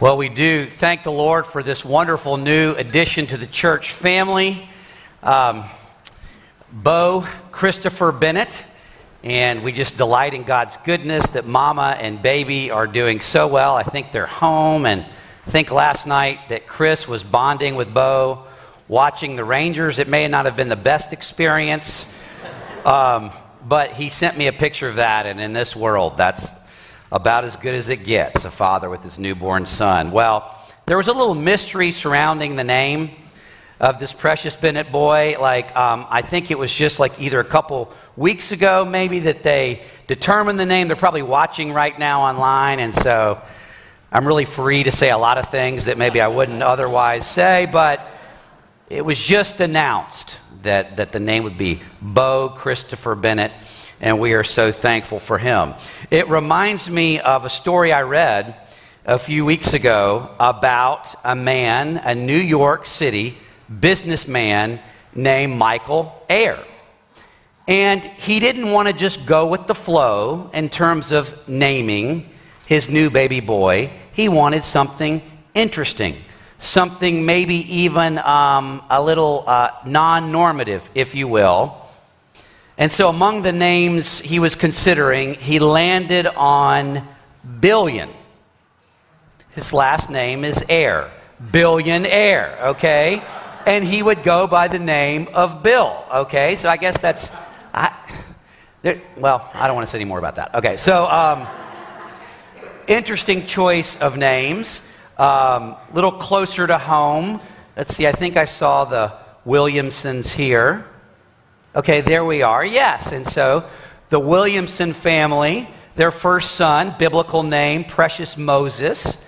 Well, we do thank the Lord for this wonderful new addition to the church family, um, Bo Christopher Bennett. And we just delight in God's goodness that mama and baby are doing so well. I think they're home. And I think last night that Chris was bonding with Bo, watching the Rangers. It may not have been the best experience, um, but he sent me a picture of that. And in this world, that's about as good as it gets a father with his newborn son. Well, there was a little mystery surrounding the name of this precious Bennett boy. Like, um, I think it was just like either a couple weeks ago, maybe, that they determined the name. They're probably watching right now online, and so I'm really free to say a lot of things that maybe I wouldn't otherwise say, but it was just announced that, that the name would be Bo Christopher Bennett and we are so thankful for him. It reminds me of a story I read a few weeks ago about a man, a New York City businessman named Michael Ayer. And he didn't want to just go with the flow in terms of naming his new baby boy. He wanted something interesting, something maybe even um, a little uh, non normative, if you will. And so, among the names he was considering, he landed on Billion. His last name is Ayer, billionaire, okay? And he would go by the name of Bill, okay? So, I guess that's, I, there, well, I don't want to say any more about that. Okay, so, um, interesting choice of names. A um, little closer to home. Let's see, I think I saw the Williamsons here. Okay, there we are. Yes. And so the Williamson family, their first son, biblical name, Precious Moses,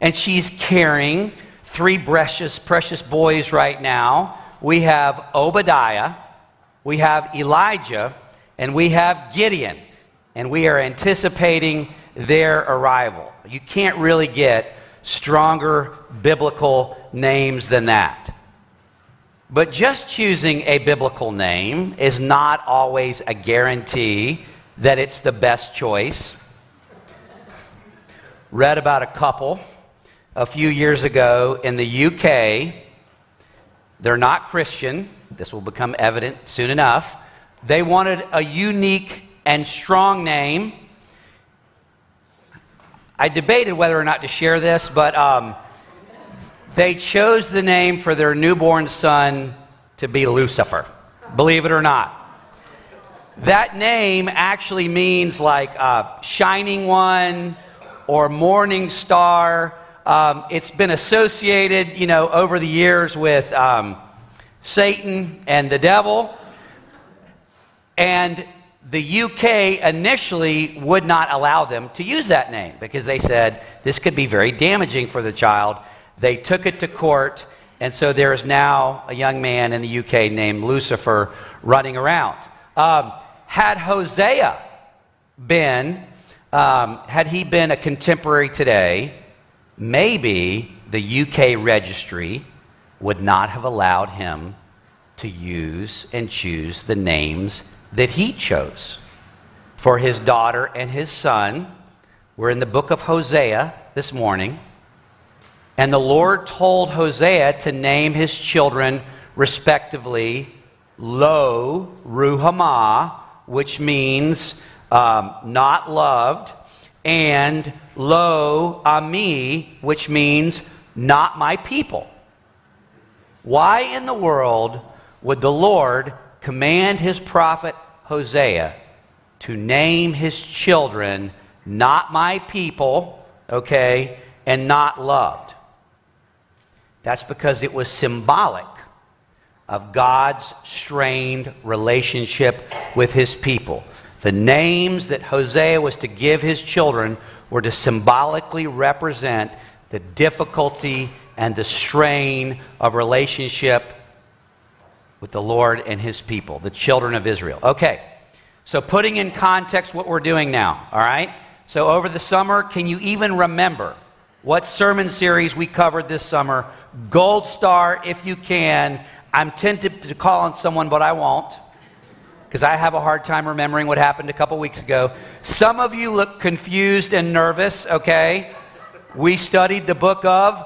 and she's carrying three precious, precious boys right now. We have Obadiah, we have Elijah, and we have Gideon. And we are anticipating their arrival. You can't really get stronger biblical names than that. But just choosing a biblical name is not always a guarantee that it's the best choice. Read about a couple a few years ago in the UK. They're not Christian. This will become evident soon enough. They wanted a unique and strong name. I debated whether or not to share this, but um, they chose the name for their newborn son to be Lucifer, believe it or not. That name actually means like shining one or morning star. Um, it's been associated, you know, over the years with um, Satan and the devil. And the UK initially would not allow them to use that name because they said this could be very damaging for the child they took it to court, and so there is now a young man in the UK named Lucifer running around. Um, had Hosea been, um, had he been a contemporary today, maybe the UK registry would not have allowed him to use and choose the names that he chose for his daughter and his son. We're in the book of Hosea this morning. And the Lord told Hosea to name his children respectively Lo Ruhamah, which means um, not loved, and Lo Ami, which means not my people. Why in the world would the Lord command his prophet Hosea to name his children not my people, okay, and not loved? That's because it was symbolic of God's strained relationship with his people. The names that Hosea was to give his children were to symbolically represent the difficulty and the strain of relationship with the Lord and his people, the children of Israel. Okay, so putting in context what we're doing now, all right? So over the summer, can you even remember what sermon series we covered this summer Gold star if you can. I'm tempted to call on someone, but I won't because I have a hard time remembering what happened a couple weeks ago. Some of you look confused and nervous, okay? we studied the book of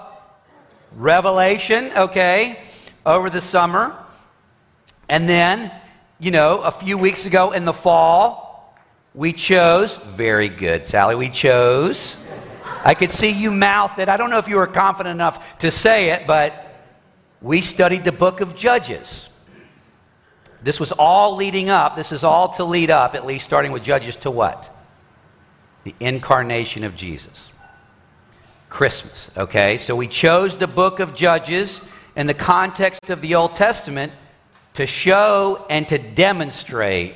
Revelation, okay, over the summer. And then, you know, a few weeks ago in the fall, we chose, very good, Sally, we chose. I could see you mouth it. I don't know if you were confident enough to say it, but we studied the book of Judges. This was all leading up, this is all to lead up, at least starting with Judges, to what? The incarnation of Jesus. Christmas, okay? So we chose the book of Judges in the context of the Old Testament to show and to demonstrate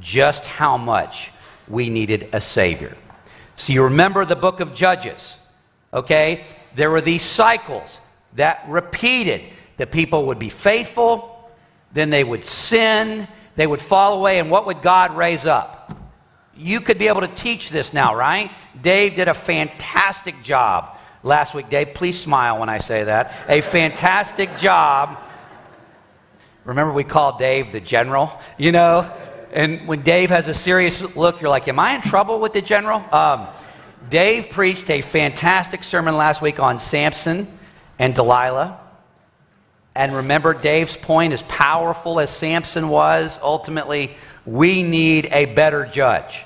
just how much we needed a Savior. So you remember the book of Judges, okay? There were these cycles that repeated. The people would be faithful, then they would sin, they would fall away, and what would God raise up? You could be able to teach this now, right? Dave did a fantastic job last week. Dave, please smile when I say that. A fantastic job. Remember, we called Dave the general, you know? And when Dave has a serious look, you're like, Am I in trouble with the general? Um, Dave preached a fantastic sermon last week on Samson and Delilah. And remember, Dave's point, as powerful as Samson was, ultimately, we need a better judge.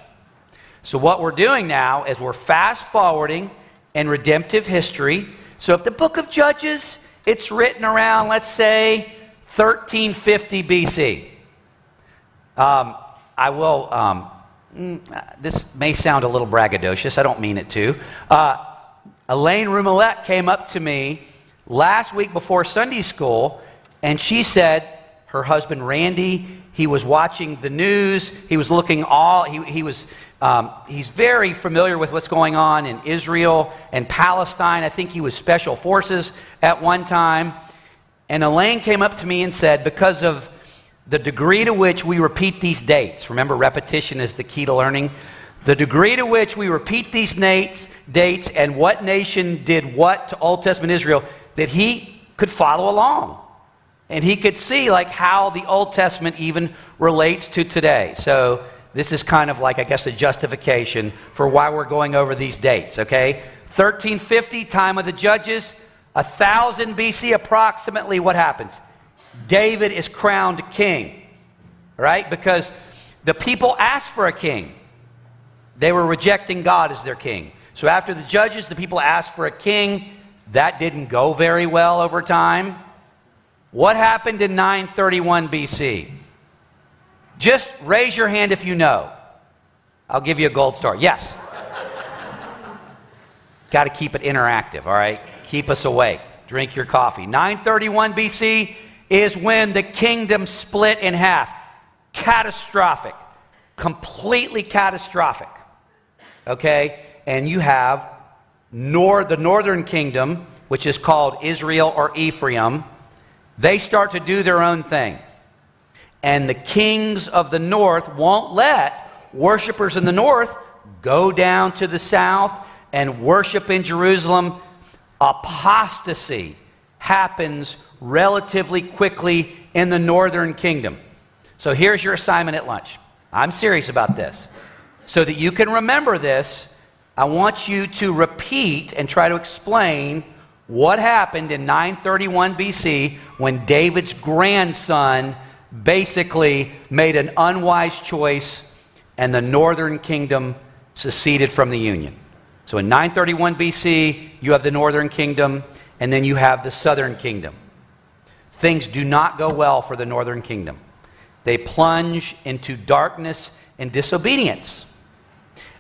So, what we're doing now is we're fast forwarding in redemptive history. So, if the book of Judges, it's written around, let's say, 1350 BC. Um, I will, um, this may sound a little braggadocious, I don't mean it to. Uh, Elaine Rumelette came up to me last week before Sunday school, and she said her husband Randy, he was watching the news, he was looking all, he, he was, um, he's very familiar with what's going on in Israel and Palestine. I think he was special forces at one time. And Elaine came up to me and said, because of the degree to which we repeat these dates, remember, repetition is the key to learning. The degree to which we repeat these dates, dates and what nation did what to Old Testament Israel, that he could follow along. And he could see like how the Old Testament even relates to today. So this is kind of like, I guess, a justification for why we're going over these dates, okay? 1350, time of the judges. 1000 BC, approximately, what happens? David is crowned king, right? Because the people asked for a king. They were rejecting God as their king. So after the judges, the people asked for a king. That didn't go very well over time. What happened in 931 BC? Just raise your hand if you know. I'll give you a gold star. Yes. Got to keep it interactive, all right? Keep us awake. Drink your coffee. 931 BC is when the kingdom split in half. Catastrophic. Completely catastrophic. Okay? And you have nor the northern kingdom, which is called Israel or Ephraim, they start to do their own thing. And the kings of the north won't let worshipers in the north go down to the south and worship in Jerusalem. Apostasy happens relatively quickly in the northern kingdom. So here's your assignment at lunch. I'm serious about this. So that you can remember this I want you to repeat and try to explain what happened in 931 BC when David's grandson basically made an unwise choice and the northern kingdom seceded from the union. So in 931 BC, you have the northern kingdom, and then you have the southern kingdom. Things do not go well for the northern kingdom. They plunge into darkness and disobedience.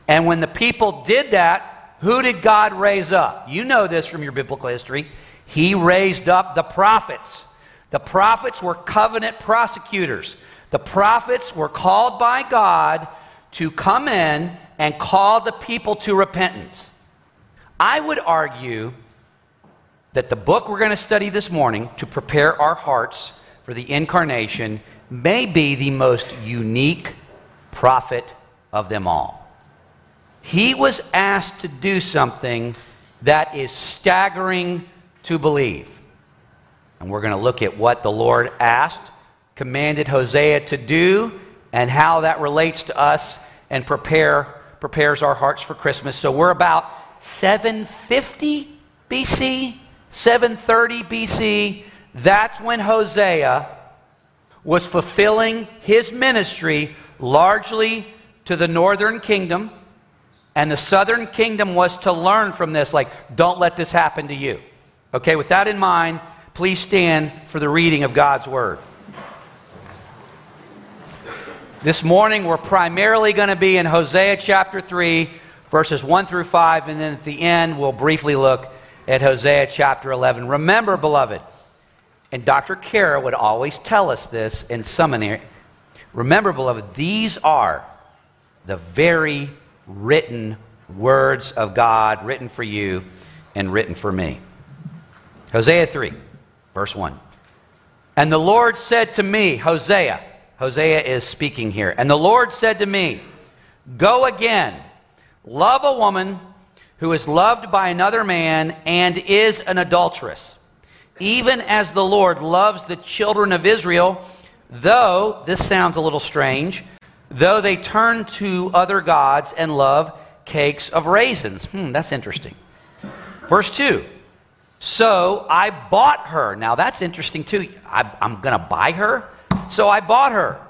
And when the people did that, who did God raise up? You know this from your biblical history. He raised up the prophets. The prophets were covenant prosecutors. The prophets were called by God to come in and call the people to repentance. I would argue that the book we're going to study this morning to prepare our hearts for the incarnation may be the most unique prophet of them all he was asked to do something that is staggering to believe. And we're going to look at what the Lord asked, commanded Hosea to do, and how that relates to us and prepare, prepares our hearts for Christmas. So we're about 750 BC, 730 BC. That's when Hosea was fulfilling his ministry largely to the northern kingdom. And the southern kingdom was to learn from this, like, don't let this happen to you. Okay, with that in mind, please stand for the reading of God's word. This morning, we're primarily going to be in Hosea chapter 3, verses 1 through 5, and then at the end, we'll briefly look at Hosea chapter 11. Remember, beloved, and Dr. Kara would always tell us this in seminary. Remember, beloved, these are the very written words of God, written for you and written for me. Hosea 3, verse 1. And the Lord said to me, Hosea, Hosea is speaking here. And the Lord said to me, Go again, love a woman who is loved by another man and is an adulteress, even as the Lord loves the children of Israel, though, this sounds a little strange, though they turn to other gods and love cakes of raisins. Hmm, that's interesting. Verse 2 So I bought her. Now that's interesting too. I, am going to buy her. So I bought her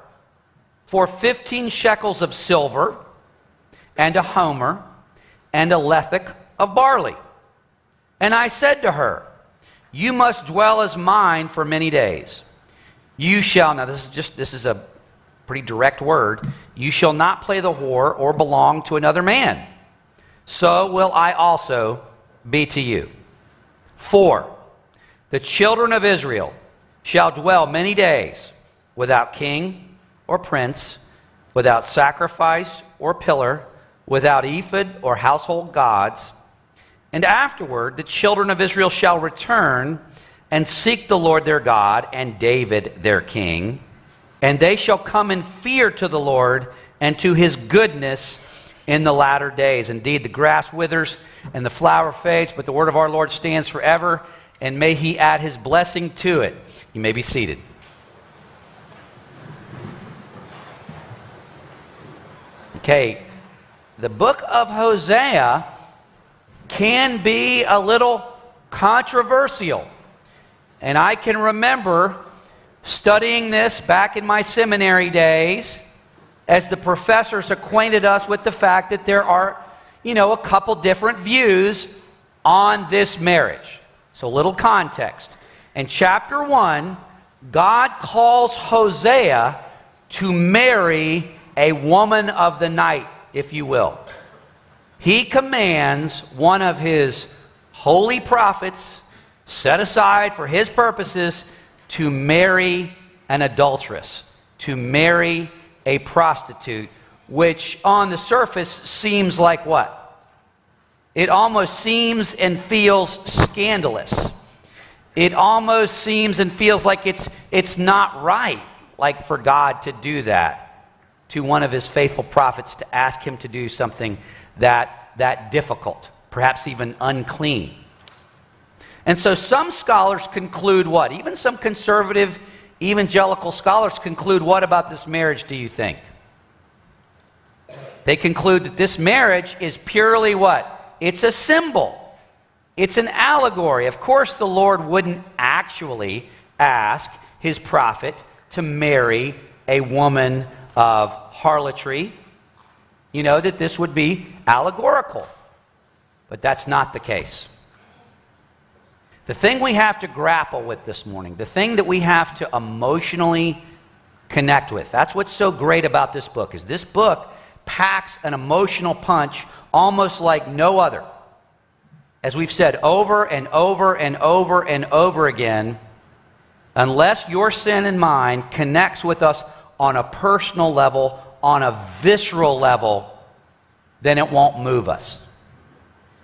for 15 shekels of silver and a homer and a lethech of barley. And I said to her, You must dwell as mine for many days. You shall, now this is just, this is a pretty direct word, you shall not play the whore or belong to another man. So will I also be to you. Four, the children of Israel shall dwell many days without king or prince, without sacrifice or pillar, without ephod or household gods. And afterward, the children of Israel shall return and seek the Lord their God and David their king. And they shall come in fear to the Lord and to his goodness in the latter days. Indeed, the grass withers and the flower fades, but the word of our Lord stands forever. And may he add his blessing to it. You may be seated. Okay, the book of Hosea can be a little controversial. And I can remember studying this back in my seminary days as the professors acquainted us with the fact that there are, you know, a couple different views on this marriage. So, little context. In chapter 1, God calls Hosea to marry a woman of the night, if you will. He commands one of his holy prophets, set aside for his purposes, to marry an adulteress, to marry a prostitute, which on the surface seems like what? It almost seems and feels scandalous. It almost seems and feels like it's, it's not right, like for God to do that to one of his faithful prophets to ask him to do something that, that difficult, perhaps even unclean. And so some scholars conclude what? Even some conservative evangelical scholars conclude what about this marriage, do you think? They conclude that this marriage is purely what? It's a symbol. It's an allegory. Of course, the Lord wouldn't actually ask his prophet to marry a woman of harlotry, you know that this would be allegorical. But that's not the case. The thing we have to grapple with this morning, the thing that we have to emotionally connect with, that's what's so great about this book, is this book packs an emotional punch almost like no other. As we've said over and over and over and over again, unless your sin and mine connects with us on a personal level, on a visceral level, then it won't move us.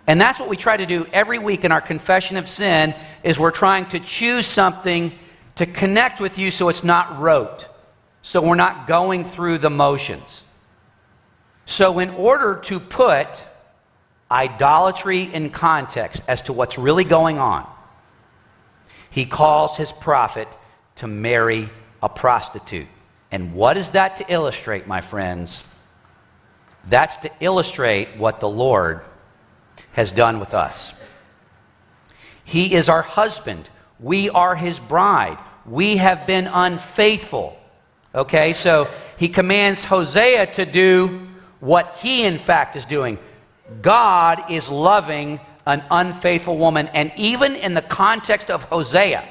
And that's what we try to do every week in our confession of sin is we're trying to choose something to connect with you so it's not rote. So we're not going through the motions. So in order to put idolatry in context as to what's really going on, he calls his prophet to marry a prostitute. And what is that to illustrate, my friends? That's to illustrate what the Lord has done with us. He is our husband. We are his bride. We have been unfaithful. Okay, so he commands Hosea to do what he, in fact, is doing. God is loving an unfaithful woman. And even in the context of Hosea,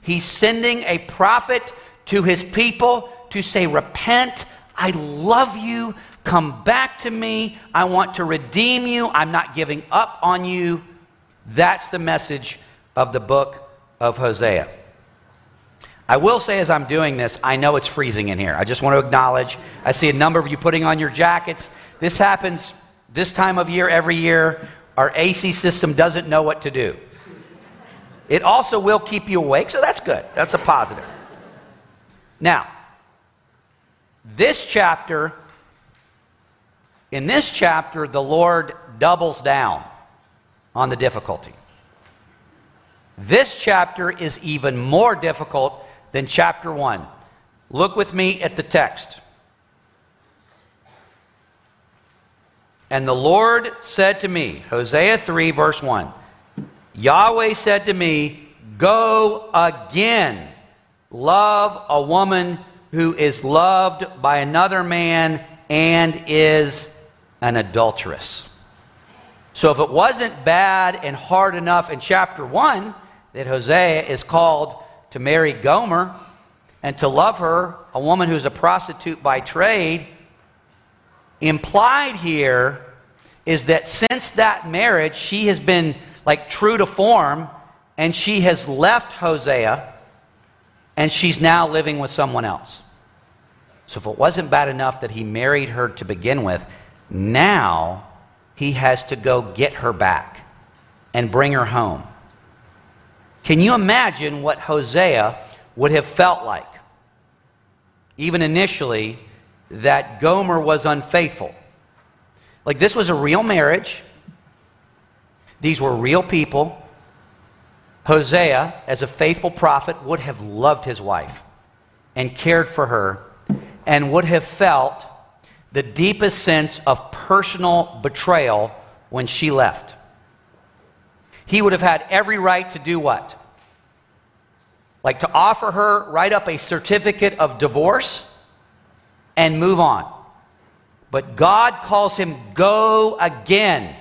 he's sending a prophet to his people to say, Repent, I love you, come back to me, I want to redeem you, I'm not giving up on you. That's the message of the book of Hosea. I will say as I'm doing this, I know it's freezing in here. I just want to acknowledge, I see a number of you putting on your jackets. This happens this time of year every year. Our AC system doesn't know what to do. It also will keep you awake, so that's good. That's a positive. Now, this chapter, in this chapter, the Lord doubles down on the difficulty. This chapter is even more difficult than chapter 1. Look with me at the text. And the Lord said to me, Hosea 3, verse 1 Yahweh said to me, Go again, love a woman who is loved by another man and is an adulteress. So if it wasn't bad and hard enough in chapter 1 that Hosea is called to marry Gomer and to love her, a woman who's a prostitute by trade, implied here is that since that marriage, she has been like true to form and she has left Hosea and she's now living with someone else. So if it wasn't bad enough that he married her to begin with, now he has to go get her back and bring her home. Can you imagine what Hosea would have felt like? Even initially, that Gomer was unfaithful. Like, this was a real marriage, these were real people. Hosea, as a faithful prophet, would have loved his wife and cared for her and would have felt the deepest sense of personal betrayal when she left. He would have had every right to do what? Like to offer her, write up a certificate of divorce and move on. But God calls him, go again.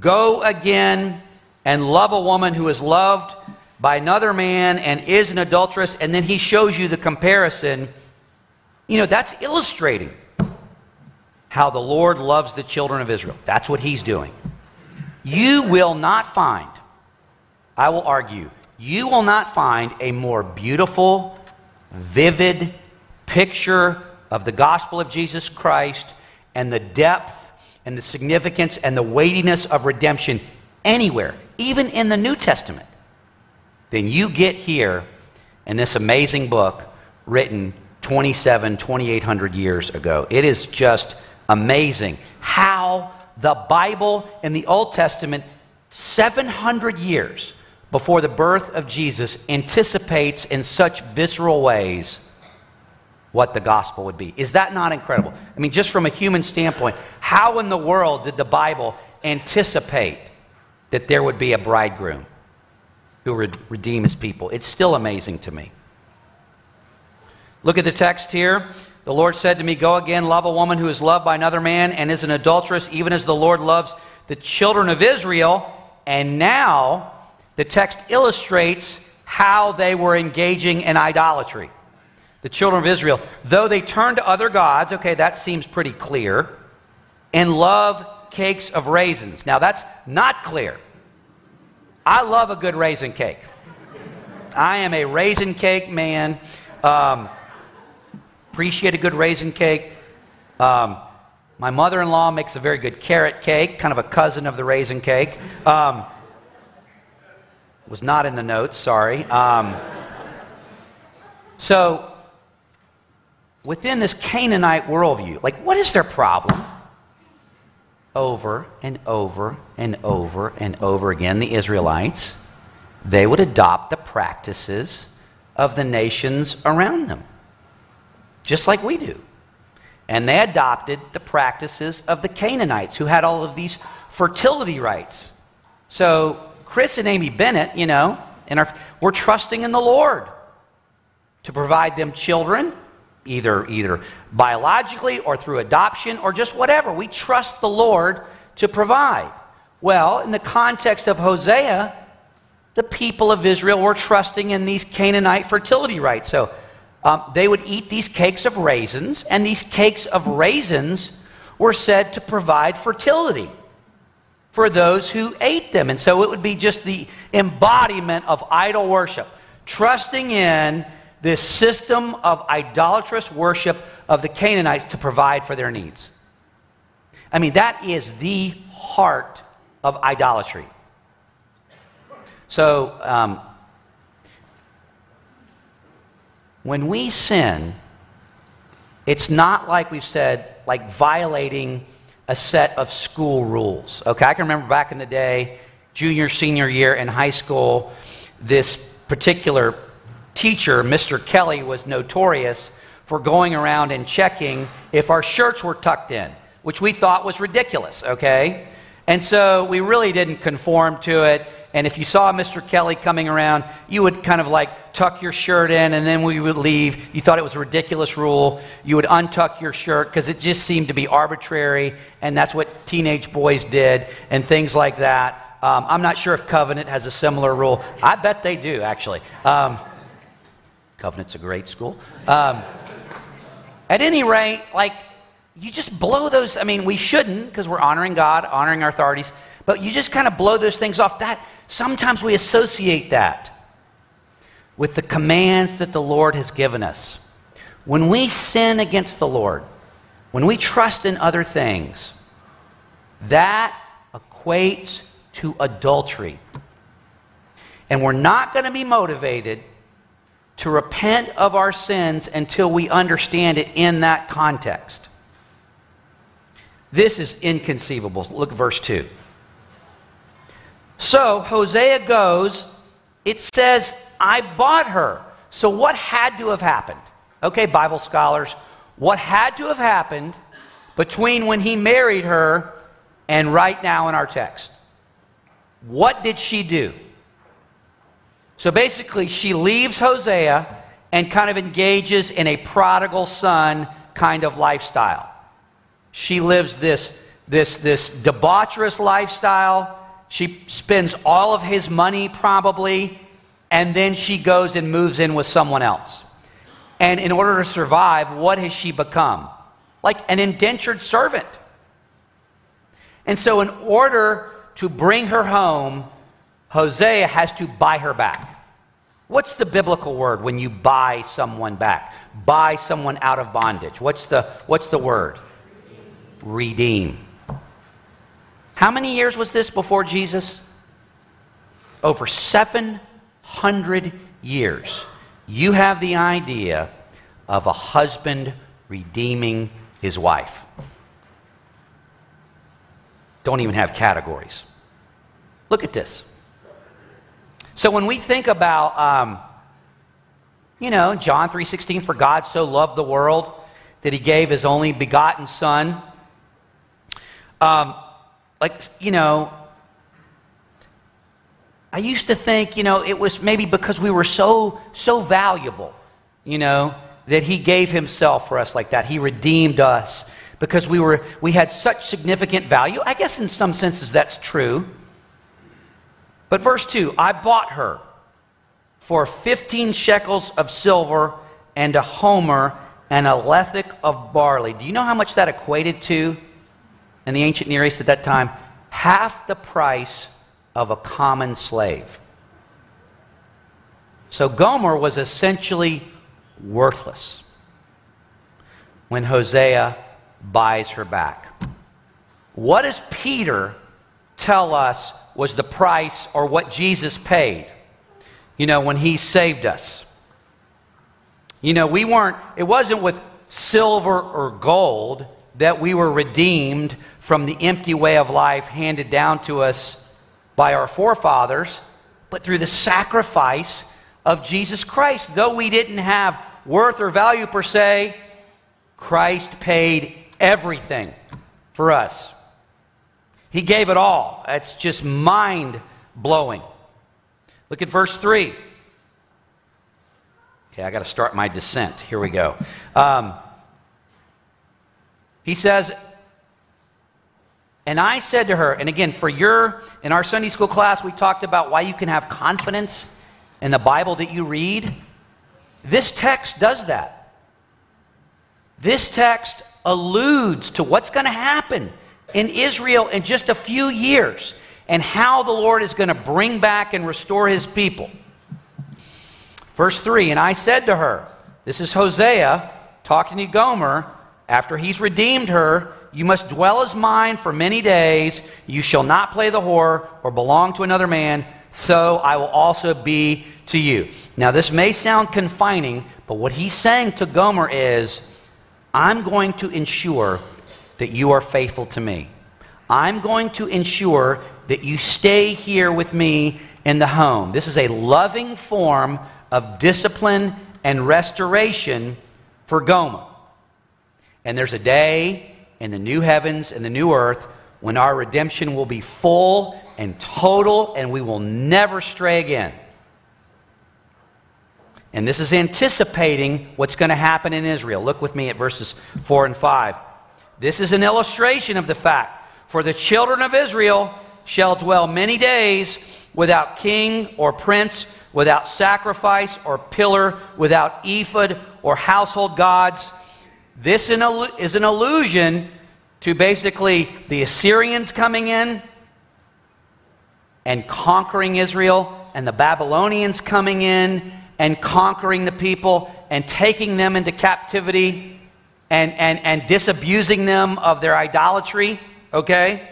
Go again and love a woman who is loved by another man and is an adulteress. And then he shows you the comparison. You know, that's illustrating how the Lord loves the children of Israel. That's what he's doing. You will not find, I will argue, you will not find a more beautiful, vivid picture of the gospel of Jesus Christ and the depth and the significance and the weightiness of redemption anywhere, even in the New Testament, then you get here in this amazing book written 27, 2800 years ago. It is just amazing how the Bible in the Old Testament, 700 years before the birth of Jesus, anticipates in such visceral ways what the gospel would be. Is that not incredible? I mean, just from a human standpoint, how in the world did the Bible anticipate that there would be a bridegroom who would redeem his people? It's still amazing to me. Look at the text here. The Lord said to me, Go again, love a woman who is loved by another man and is an adulteress, even as the Lord loves the children of Israel. And now the text illustrates how they were engaging in idolatry the children of Israel, though they turned to other gods, okay, that seems pretty clear, and love cakes of raisins. Now, that's not clear. I love a good raisin cake. I am a raisin cake man. Um, appreciate a good raisin cake. Um, my mother in law makes a very good carrot cake, kind of a cousin of the raisin cake. Um, was not in the notes, sorry. Um, so, within this Canaanite worldview. Like, what is their problem? Over and over and over and over again, the Israelites, they would adopt the practices of the nations around them, just like we do. And they adopted the practices of the Canaanites, who had all of these fertility rites. So, Chris and Amy Bennett, you know, and our, we're trusting in the Lord to provide them children, either, either biologically or through adoption or just whatever. We trust the Lord to provide. Well, in the context of Hosea, the people of Israel were trusting in these Canaanite fertility rites. So um, they would eat these cakes of raisins, and these cakes of raisins were said to provide fertility for those who ate them. And so it would be just the embodiment of idol worship, trusting in this system of idolatrous worship of the Canaanites to provide for their needs. I mean, that is the heart of idolatry. So, um, when we sin, it's not like we've said, like violating a set of school rules. Okay, I can remember back in the day, junior, senior year in high school, this particular teacher, Mr. Kelly, was notorious for going around and checking if our shirts were tucked in, which we thought was ridiculous, okay? And so we really didn't conform to it. And if you saw Mr. Kelly coming around, you would kind of like tuck your shirt in and then we would leave. You thought it was a ridiculous rule. You would untuck your shirt because it just seemed to be arbitrary. And that's what teenage boys did and things like that. Um, I'm not sure if Covenant has a similar rule. I bet they do, actually. Um, Covenant's a great school. Um, at any rate, like you just blow those. I mean, we shouldn't because we're honoring God, honoring our authorities, but you just kind of blow those things off. That sometimes we associate that with the commands that the Lord has given us. When we sin against the Lord, when we trust in other things, that equates to adultery. And we're not going to be motivated to repent of our sins until we understand it in that context. This is inconceivable. Look at verse 2. So Hosea goes, it says, I bought her. So what had to have happened? Okay, Bible scholars, what had to have happened between when he married her and right now in our text? What did she do? So basically, she leaves Hosea and kind of engages in a prodigal son kind of lifestyle. She lives this, this, this debaucherous lifestyle. She spends all of his money, probably, and then she goes and moves in with someone else. And in order to survive, what has she become? Like an indentured servant. And so, in order to bring her home, Hosea has to buy her back. What's the biblical word when you buy someone back? Buy someone out of bondage. What's the, what's the word? redeem. How many years was this before Jesus? Over 700 years. You have the idea of a husband redeeming his wife. Don't even have categories. Look at this. So when we think about, um, you know, John 3:16, for God so loved the world that he gave his only begotten Son, um, like, you know, I used to think, you know, it was maybe because we were so, so valuable, you know, that he gave himself for us like that. He redeemed us because we were we had such significant value. I guess in some senses that's true. But verse 2, I bought her for 15 shekels of silver and a homer and a lethech of barley. Do you know how much that equated to? in the ancient Near East at that time half the price of a common slave. So Gomer was essentially worthless when Hosea buys her back. What does Peter tell us was the price or what Jesus paid? You know, when he saved us. You know, we weren't, it wasn't with silver or gold that we were redeemed from the empty way of life handed down to us by our forefathers, but through the sacrifice of Jesus Christ. Though we didn't have worth or value per se, Christ paid everything for us. He gave it all. It's just mind blowing. Look at verse 3. Okay, I got to start my descent. Here we go. Um, he says, and I said to her, and again, for your, in our Sunday school class, we talked about why you can have confidence in the Bible that you read. This text does that. This text alludes to what's going to happen in Israel in just a few years and how the Lord is going to bring back and restore his people. Verse 3 And I said to her, This is Hosea talking to Gomer after he's redeemed her. You must dwell as mine for many days. You shall not play the whore or belong to another man. So I will also be to you. Now, this may sound confining, but what he's saying to Gomer is, I'm going to ensure that you are faithful to me. I'm going to ensure that you stay here with me in the home. This is a loving form of discipline and restoration for Gomer. And there's a day in the new heavens and the new earth when our redemption will be full and total and we will never stray again. And this is anticipating what's going to happen in Israel. Look with me at verses 4 and 5. This is an illustration of the fact for the children of Israel shall dwell many days without king or prince, without sacrifice or pillar, without ephod or household gods. This is an allusion to basically the Assyrians coming in and conquering Israel, and the Babylonians coming in and conquering the people and taking them into captivity and, and, and disabusing them of their idolatry, okay?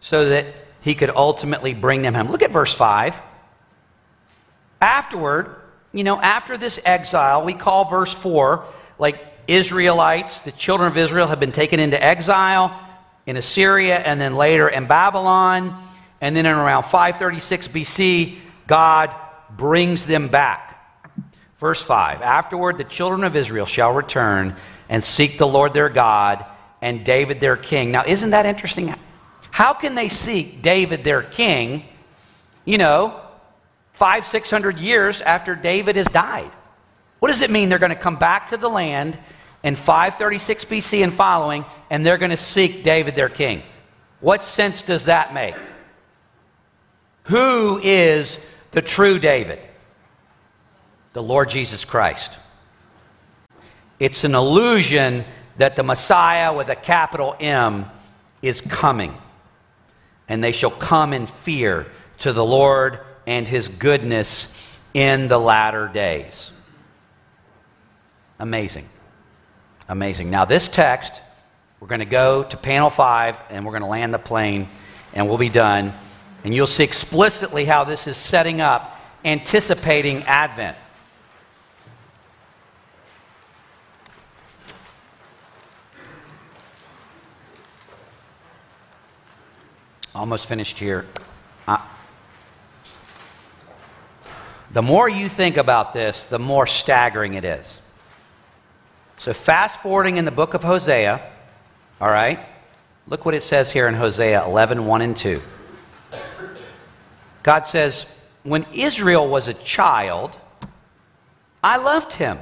So that he could ultimately bring them home. Look at verse 5. Afterward, you know, after this exile, we call verse 4 like Israelites, the children of Israel have been taken into exile in Assyria and then later in Babylon. And then in around 536 BC, God brings them back. Verse 5 Afterward, the children of Israel shall return and seek the Lord their God and David their king. Now, isn't that interesting? How can they seek David their king, you know, five, six hundred years after David has died? What does it mean they're going to come back to the land in 536 BC and following, and they're going to seek David their king? What sense does that make? Who is the true David, the Lord Jesus Christ. It's an illusion that the Messiah with a capital M is coming, and they shall come in fear to the Lord and his goodness in the latter days. Amazing. Amazing. Now, this text, we're going to go to panel five and we're going to land the plane and we'll be done. And you'll see explicitly how this is setting up, anticipating Advent. Almost finished here. Uh, the more you think about this, the more staggering it is. So, fast forwarding in the book of Hosea, all right, look what it says here in Hosea 11 1 and 2. God says, When Israel was a child, I loved him.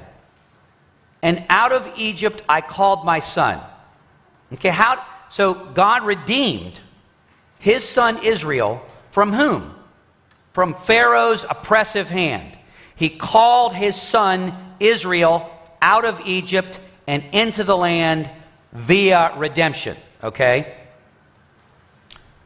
And out of Egypt I called my son. Okay, how so God redeemed his son Israel from whom? From Pharaoh's oppressive hand. He called his son Israel out of Egypt and into the land via redemption. Okay?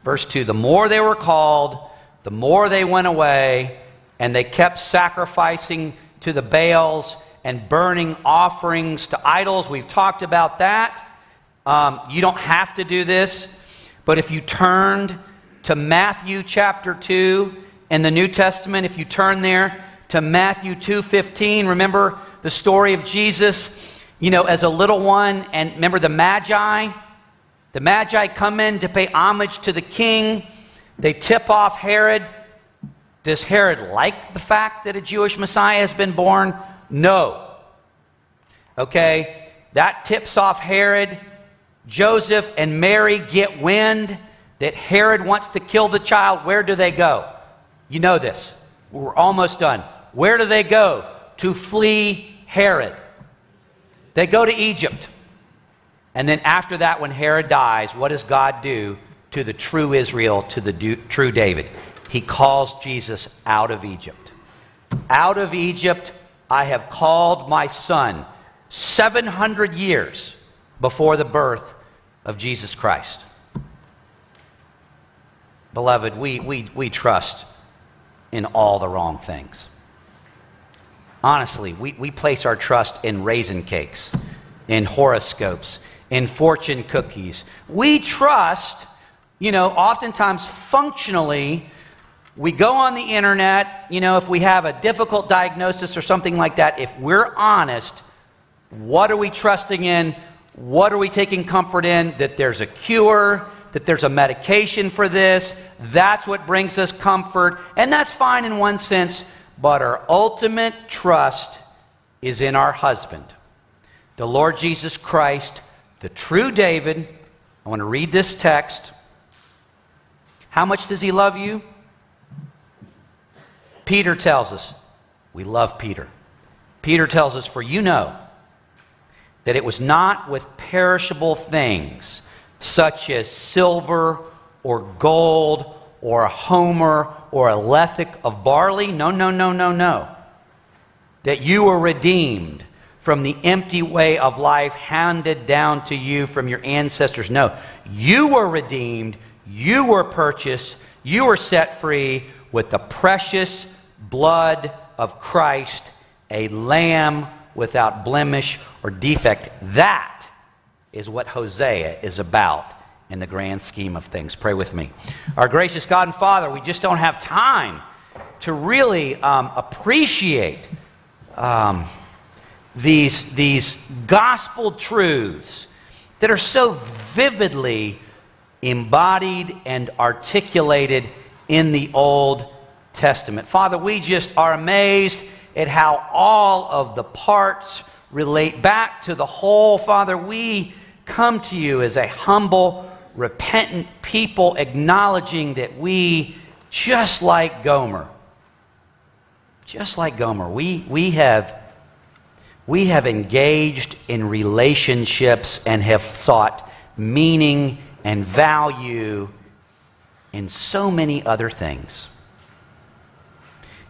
Verse 2 The more they were called, the more they went away, and they kept sacrificing to the Baals and burning offerings to idols. We've talked about that. Um, you don't have to do this, but if you turned to Matthew chapter 2 in the New Testament, if you turn there to Matthew 2:15, remember the story of Jesus, you know, as a little one, and remember the Magi? The Magi come in to pay homage to the king they tip off Herod. Does Herod like the fact that a Jewish Messiah has been born? No. Okay, that tips off Herod. Joseph and Mary get wind that Herod wants to kill the child, where do they go? You know this. We're almost done. Where do they go to flee Herod? They go to Egypt. And then after that, when Herod dies, what does God do to the true Israel, to the do, true David? He calls Jesus out of Egypt. Out of Egypt, I have called my son 700 years before the birth of Jesus Christ. Beloved, we, we, we trust in all the wrong things. Honestly, we, we place our trust in raisin cakes, in horoscopes, in fortune cookies. We trust, you know, oftentimes functionally, we go on the internet, you know, if we have a difficult diagnosis or something like that, if we're honest, what are we trusting in? What are we taking comfort in? That there's a cure, that there's a medication for this. That's what brings us comfort. And that's fine in one sense, but our ultimate trust is in our husband, the Lord Jesus Christ, the true David. I want to read this text. How much does he love you? Peter tells us, we love Peter. Peter tells us, For you know that it was not with perishable things such as silver or gold or a homer or a lethech of barley. No, no, no, no, no. That you were redeemed from the empty way of life handed down to you from your ancestors. No, you were redeemed, you were purchased, you were set free with the precious blood of Christ, a lamb without blemish or defect. That is what Hosea is about in the grand scheme of things. Pray with me. Our gracious God and Father, we just don't have time to really um, appreciate um, these, these gospel truths that are so vividly embodied and articulated in the Old Testament. Father, we just are amazed at how all of the parts relate back to the whole. Father, we come to you as a humble, repentant people, acknowledging that we, just like Gomer, just like Gomer, we, we, have, we have engaged in relationships and have sought meaning and value in so many other things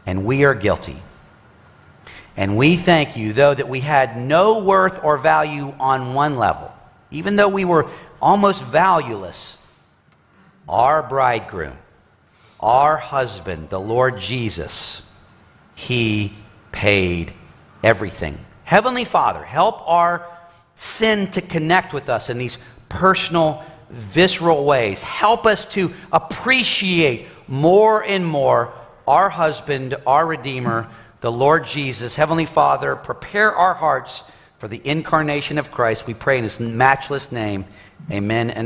and we are guilty. And we thank you, though, that we had no worth or value on one level, even though we were almost valueless. Our bridegroom, our husband, the Lord Jesus, he paid everything. Heavenly Father, help our sin to connect with us in these personal, visceral ways. Help us to appreciate more and more our husband, our Redeemer, the Lord Jesus. Heavenly Father, prepare our hearts for the incarnation of Christ. We pray in his matchless name. Amen and amen.